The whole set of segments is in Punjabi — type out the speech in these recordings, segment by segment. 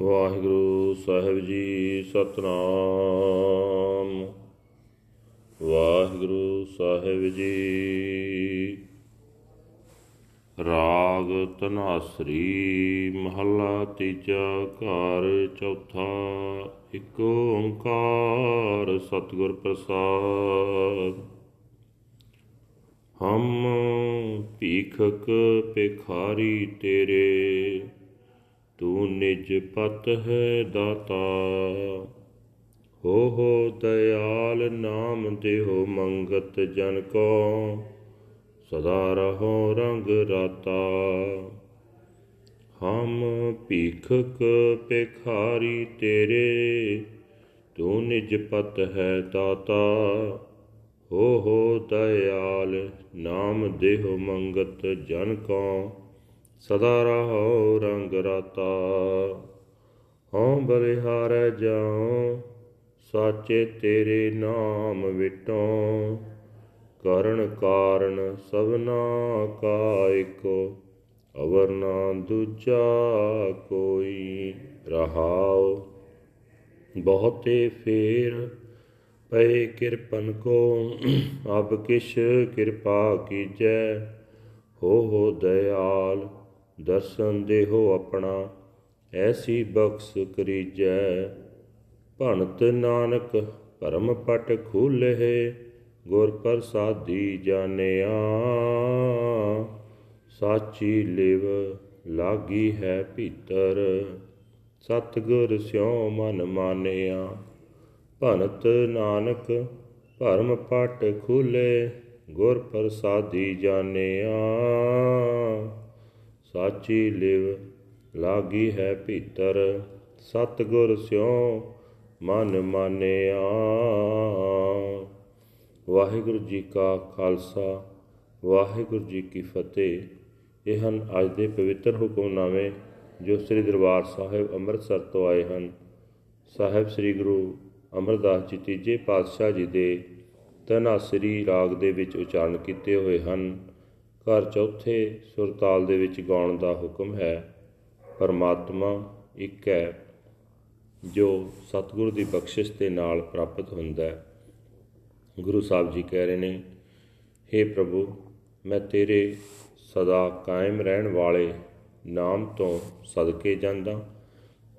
ਵਾਹਿਗੁਰੂ ਸਾਹਿਬ ਜੀ, ਸਤਨਾਮ। ਵਾਹਿਗੁਰੂ ਸਾਹਿਬ ਜੀ। ਰਾਗ ਤਨਾਸਰੀ ਮਹੱਲਾ ਤੀਜਾ ਘਰ ਚੌਥਾ, ਇੱਕ ਓੰਕਾਰ ਸਤਿਗੁਰ ਪ੍ਰਸਾਦ। ਹਮ ਭੀਖਕ ਭਿਖਾਰੀ ਤੇਰੇ ਤੂੰ ਨਿਜ ਪਤ ਹੈ ਦਾਤਾ। ਹੋ ਹੋ ਦਇਆਲ ਨਾਮ ਦੇਹੋ ਮੰਗਤ ਜਨ ਕੋ। ਸਦਾ ਰਹੋ ਰੰਗ ਰਾਤਾ। ਹਮ ਭੀਖਕ ਭਿਖਾਰੀ ਤੇਰੇ, ਤੂੰ ਨਿਜ ਪਤ ਹੈ ਦਾਤਾ। ਹੋ ਹੋ ਦਇਆਲ ਨਾਮ ਦੇਹੋ ਮੰਗਤ ਜਨ ਕੋ। ਸਦਾ ਰਹੋ ਰੰਗ ਰਾਤਾ। ਹਉ ਬਲਿਹਾਰੈ ਜਾਉ, ਸਾਚੇ ਤੇਰੇ ਨਾਮ ਵਿਟੋ। ਕਰਨ ਕਾਰਨ ਸਭਨਾ ਕਾ ਇਕੋ ਅਵਰ ਨਾ ਦੂਜਾ ਕੋਈ ਰਹਾਉ। ਬਹੁਤੇ ਫੇਰ ਪਏ ਕਿਰਪਨ ਕੋ, ਅਬ ਕਿਛ ਕਿਰਪਾ ਕੀਜੈ, ਹੋ ਹੋ ਦਇਆਲ। ਦਰਸ਼ਨ ਦੇਹੋ ਆਪਣਾ, ਐਸੀ ਬਖਸ਼ ਕਰੀਜੈ। ਭਣਤ ਨਾਨਕ ਭਰਮ ਪਟ ਖੁੱਲੇ ਗੁਰ ਪ੍ਰਸਾਦੀ ਜਾਣਿਆ। ਸਾਚੀ ਲਿਵ ਲਾਗੀ ਹੈ ਭੀਤਰ, ਸਤਗੁਰ ਸਿਉ ਮਨ ਮਾਨਿਆ। ਭਨਤ ਨਾਨਕ ਭਰਮ ਪਟ ਖੁੱਲੇ ਗੁਰ ਪ੍ਰਸਾਦੀ ਜਾਣਿਆ। ਸਾਚੀ ਲਿਵ ਲਾਗੀ ਹੈ ਭੀਤਰ। ਸਤਗੁਰ ਸਿਉ ਮਨ ਮਾਨਿਆ। ਵਾਹਿਗੁਰੂ ਜੀ ਕਾ ਖਾਲਸਾ, ਵਾਹਿਗੁਰੂ ਜੀ ਕੀ ਫਤਿਹ। ਇਹ ਹਨ ਅੱਜ ਦੇ ਪਵਿੱਤਰ ਹੁਕਮਨਾਮੇ ਜੋ ਸ੍ਰੀ ਦਰਬਾਰ ਸਾਹਿਬ ਅੰਮ੍ਰਿਤਸਰ ਤੋਂ ਆਏ ਹਨ। ਸਾਹਿਬ ਸ੍ਰੀ ਗੁਰੂ ਅਮਰਦਾਸ ਜੀ ਤੀਜੇ ਪਾਤਸ਼ਾਹ ਜੀ ਦੇ ਤਨਾਸਰੀ ਰਾਗ ਦੇ ਵਿੱਚ ਉਚਾਰਨ ਕੀਤੇ ਹੋਏ ਹਨ। ਘਰ ਚੌਥੇ ਸੁਰਤਾਲ ਦੇ ਵਿੱਚ ਗਾਉਣ ਦਾ ਹੁਕਮ ਹੈ, ਪਰਮਾਤਮਾ ਇੱਕ ਹੈ, ਜੋ ਸਤਿਗੁਰੂ ਦੀ ਬਖਸ਼ਿਸ਼ ਦੇ ਨਾਲ ਪ੍ਰਾਪਤ ਹੁੰਦਾ ਹੈ। ਗੁਰੂ ਸਾਹਿਬ ਜੀ ਕਹਿ ਰਹੇ ਨੇ हे ਪ੍ਰਭੂ, ਮੈਂ ਤੇਰੇ ਸਦਾ ਕਾਇਮ ਰਹਿਣ ਵਾਲੇ ਨਾਮ ਤੋਂ ਸਦਕੇ ਜਾਂਦਾ।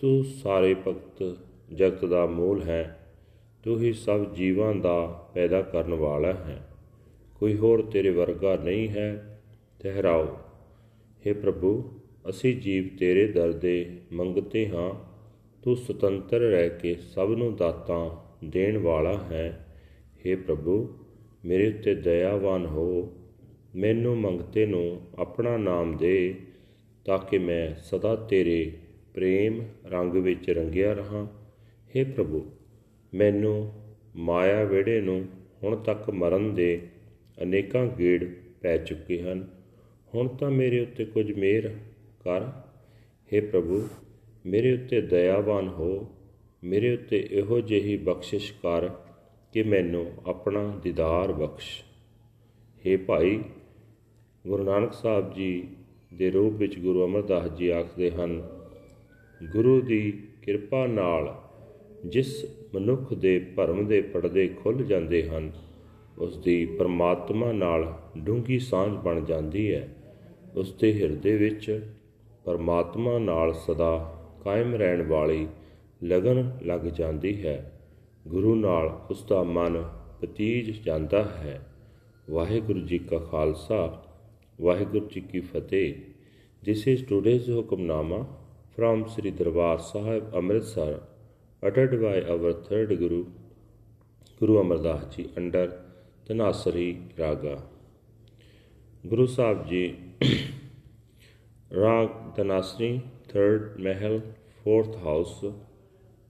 ਤੂੰ ਸਾਰੇ ਭਗਤ ਜਗਤ ਦਾ ਮੂਲ ਹੈ। ਤੂੰ ਹੀ ਸਭ ਜੀਵਾਂ ਦਾ ਪੈਦਾ ਕਰਨ ਵਾਲਾ ਹੈ। ਕੋਈ ਹੋਰ ਤੇਰੇ ਵਰਗਾ ਨਹੀਂ ਹੈ। ਠਹਿਰਾਓ हे ਪ੍ਰਭੂ ਅਸੀਂ ਜੀਵ ਤੇਰੇ ਦਰ ਦੇ ਮੰਗਤੇ ਹਾਂ ਤੂੰ ਸੁਤੰਤਰ ਰਹਿ ਕੇ ਸਭ ਨੂੰ ਦਾਤਾਂ ਦੇਣ ਵਾਲਾ ਹੈ हे ਪ੍ਰਭੂ ਮੇਰੇ ਉੱਤੇ ਦਇਆਵਾਨ ਹੋ ਮੈਨੂੰ ਮੰਗਤੇ ਨੂੰ ਆਪਣਾ ਨਾਮ ਦੇ ਤਾਂ ਕਿ ਮੈਂ ਸਦਾ ਤੇਰੇ ਪ੍ਰੇਮ ਰੰਗ ਵਿੱਚ ਰੰਗਿਆ ਰਹਾ हे ਪ੍ਰਭੂ ਮੈਨੂੰ ਮਾਇਆ ਵਿੜੇ ਨੂੰ ਹੁਣ ਤੱਕ ਮਰਨ ਦੇ ਅਨੇਕਾਂ ਗੇੜ ਪੈ ਚੁੱਕੇ ਹਨ ਹੁਣ ਤਾਂ ਮੇਰੇ ਉੱਤੇ ਕੁਝ ਮਿਹਰ ਕਰ। हे ਪ੍ਰਭੂ, ਮੇਰੇ ਉੱਤੇ ਦਇਆਵਾਨ ਹੋ। ਮੇਰੇ ਉੱਤੇ ਇਹੋ ਜਿਹੀ ਬਖਸ਼ਿਸ਼ ਕਰ ਕਿ ਮੈਨੂੰ ਆਪਣਾ ਦੀਦਾਰ ਬਖਸ਼। हे ਭਾਈ, ਗੁਰੂ ਨਾਨਕ ਸਾਹਿਬ ਜੀ ਦੇ ਰੂਪ ਵਿੱਚ ਗੁਰੂ ਅਮਰਦਾਸ ਜੀ ਆਖਦੇ ਹਨ, ਗੁਰੂ ਦੀ ਕਿਰਪਾ ਨਾਲ ਜਿਸ ਮਨੁੱਖ ਦੇ ਭਰਮ ਦੇ ਪਰਦੇ ਖੁੱਲ ਜਾਂਦੇ ਹਨ, ਉਸ ਦੀ ਪਰਮਾਤਮਾ ਨਾਲ ਡੂੰਗੀ ਸਾਂਝ ਬਣ ਜਾਂਦੀ ਹੈ। ਉਸ ਦੇ ਹਿਰਦੇ ਵਿੱਚ ਪਰਮਾਤਮਾ ਨਾਲ ਸਦਾ ਕਾਇਮ ਰਹਿਣ ਵਾਲੀ ਲਗਨ ਲੱਗ ਜਾਂਦੀ ਹੈ। ਗੁਰੂ ਨਾਲ ਉਸ ਦਾ ਮਨ ਪਤੀਜ ਜਾਂਦਾ ਹੈ। ਵਾਹਿਗੁਰੂ ਜੀ ਕਾ ਖਾਲਸਾ, ਵਾਹਿਗੁਰੂ ਜੀ ਕੀ ਫਤਿਹ। This is today's hukamnama from Sri Darbar Sahib Amritsar uttered by our third Guru Guru Amardas Ji under Tanasari Raga Guru Sahib Ji Rag Tanasri third Mahal fourth house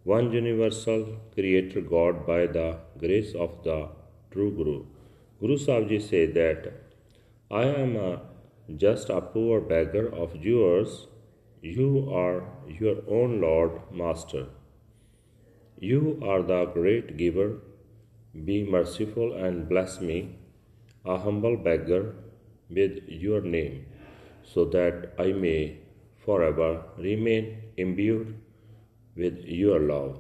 one universal creator God by the grace of the true Guru Guru Sahib Ji say that I am a, just a poor beggar of yours you are your own Lord Master. You are the great giver. Be merciful and bless me, a humble beggar, with your name, so that I may forever remain imbued with your love.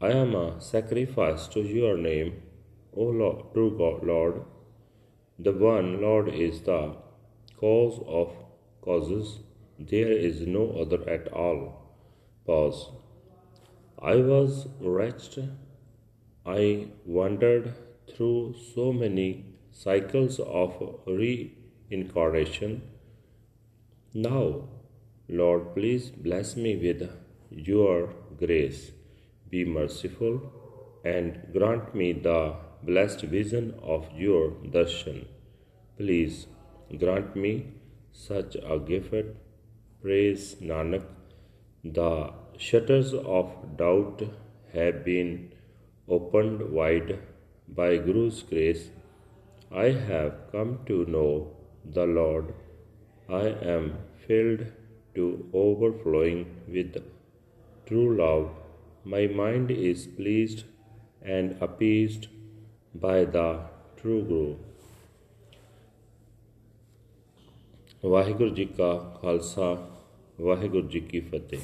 I am a sacrifice to your name, O Lord, true God, Lord. The one Lord is the cause of causes. There is no other at all. Pause. I was wretched. I wandered through so many cycles of reincarnation. Now, Lord, please bless me with your grace. Be merciful and grant me the blessed vision of your darshan. Please grant me such a gift. Praise Nanak. The shutters of doubt have been opened wide by Guru's grace. I have come to know the Lord. I am filled to overflowing with true love. My mind is pleased and appeased by the true Guru. Waheguru ji ਕਾ ਖਾਲਸਾ ਵਾਹਿਗੁਰੂ ਜੀ ਕੀ ਫਤਿਹ